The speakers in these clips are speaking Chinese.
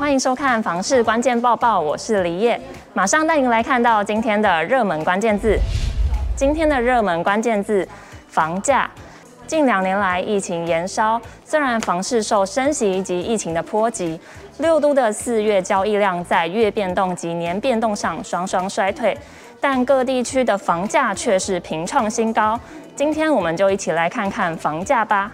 欢迎收看《房市关键报报》，我是李叶，马上带您来看到今天的热门关键字。今天的热门关键字：房价。近两年来，疫情延烧，虽然房市受升息及疫情的波及，六都的四月交易量在月变动及年变动上双双衰退，但各地区的房价却是平创新高。今天我们就一起来看看房价吧。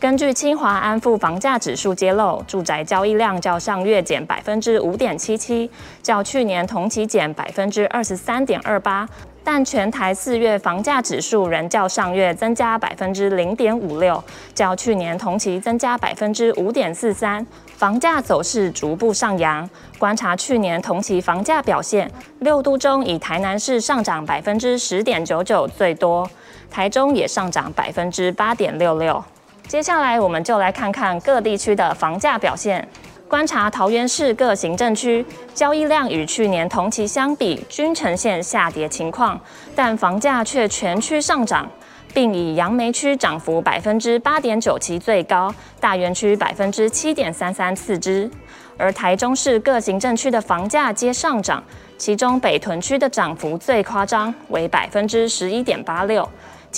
根据清华安富房价指数揭露，住宅交易量较上月减百分之五点七七，较去年同期减百分之二十三点二八。但全台四月房价指数仍较上月增加百分之零点五六，较去年同期增加百分之五点四三，房价走势逐步上扬。观察去年同期房价表现，六都中以台南市上涨百分之十点九九最多，台中也上涨百分之八点六六。接下来我们就来看看各地区的房价表现。观察桃园市各行政区交易量与去年同期相比均呈现下跌情况，但房价却全区上涨，并以杨梅区涨幅百分之八点九七最高，大园区百分之七点三三次之。而台中市各行政区的房价皆上涨，其中北屯区的涨幅最夸张，为百分之十一点八六。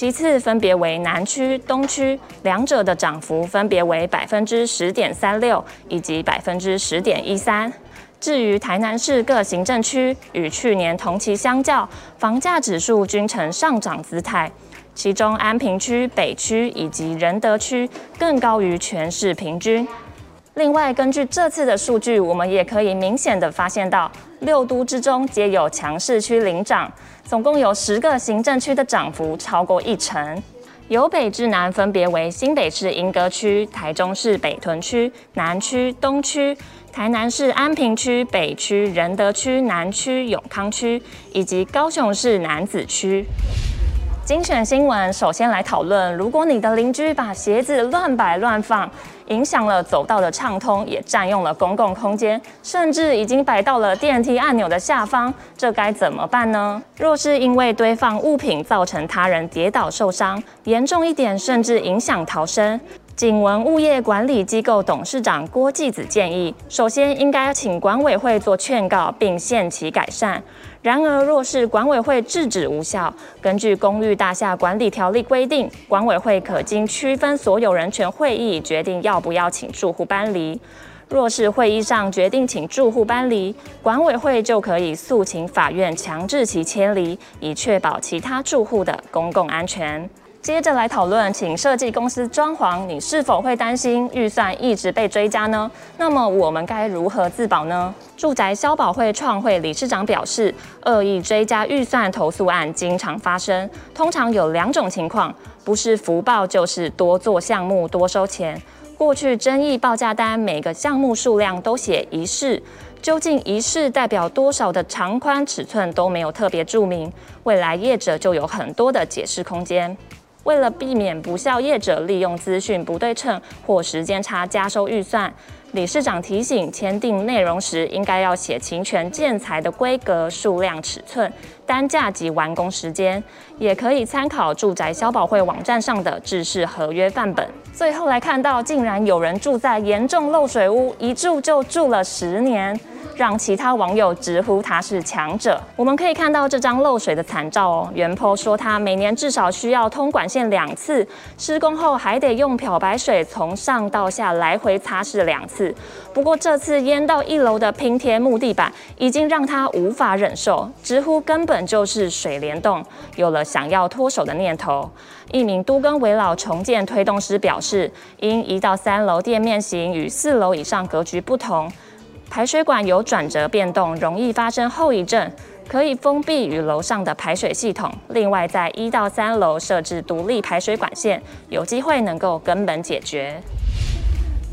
其次分别为南区、东区，两者的涨幅分别为百分之十点三六以及百分之十点一三。至于台南市各行政区，与去年同期相较，房价指数均呈上涨姿态，其中安平区、北区以及仁德区更高于全市平均。另外，根据这次的数据，我们也可以明显的发现到，六都之中皆有强势区领涨。总共有十个行政区的涨幅超过一成，由北至南分别为新北市莺歌区、台中市北屯区、南区、东区、台南市安平区、北区、仁德区、南区、永康区以及高雄市楠梓区。精选新闻，首先来讨论：如果你的邻居把鞋子乱摆乱放，影响了走道的畅通，也占用了公共空间，甚至已经摆到了电梯按钮的下方，这该怎么办呢？若是因为堆放物品造成他人跌倒受伤，严重一点甚至影响逃生，景文物业管理机构董事长郭继子建议，首先应该请管委会做劝告，并限期改善。然而，若是管委会制止无效，根据《公寓大厦管理条例》规定，管委会可经区分所有人权会议决定要不要请住户搬离。若是会议上决定请住户搬离，管委会就可以诉请法院强制其迁离，以确保其他住户的公共安全。接着来讨论，请设计公司装潢，你是否会担心预算一直被追加呢？那么我们该如何自保呢？住宅消保会创会理事长表示，恶意追加预算投诉案经常发生，通常有两种情况，不是福报就是多做项目多收钱。过去争议报价单每个项目数量都写一室，究竟一室代表多少的长宽尺寸都没有特别注明，未来业者就有很多的解释空间。为了避免不肖业者利用资讯不对称或时间差加收预算，理事长提醒，签订内容时应该要写齐全建材的规格、数量、尺寸、单价及完工时间，也可以参考住宅消保会网站上的制式合约范本。最后来看到，竟然有人住在严重漏水屋，一住就住了十年。让其他网友直呼他是强者。我们可以看到这张漏水的惨照哦。原坡说他每年至少需要通管线两次，施工后还得用漂白水从上到下来回擦拭两次。不过这次淹到一楼的拼贴木地板，已经让他无法忍受，直呼根本就是水帘洞，有了想要脱手的念头。一名都更危老重建推动师表示，因一到三楼店面型与四楼以上格局不同。排水管有转折变动，容易发生后遗症，可以封闭与楼上的排水系统。另外，在一到三楼设置独立排水管线，有机会能够根本解决。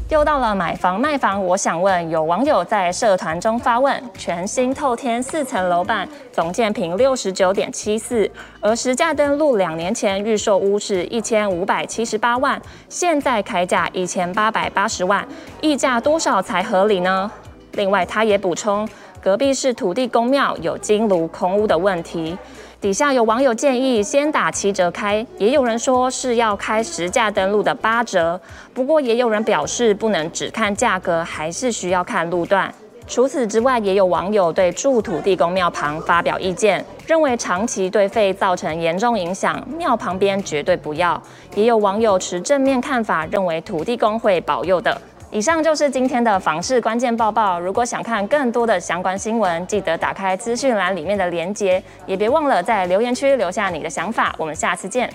又到了买房卖房，我想问，有网友在社团中发问：全新透天四层楼半，总建坪六十九点七四，而实价登录两年前预售屋是一千五百七十八万，现在开价一千八百八十万，溢价多少才合理呢？另外，他也补充，隔壁是土地公庙，有金炉空屋的问题。底下有网友建议先打七折开，也有人说是要开实价登录的八折。不过也有人表示不能只看价格，还是需要看路段。除此之外，也有网友对住土地公庙旁发表意见，认为长期对肺造成严重影响，庙旁边绝对不要。也有网友持正面看法，认为土地公会保佑的。以上就是今天的房市关键报报。如果想看更多的相关新闻，记得打开资讯栏里面的连接，也别忘了在留言区留下你的想法。我们下次见。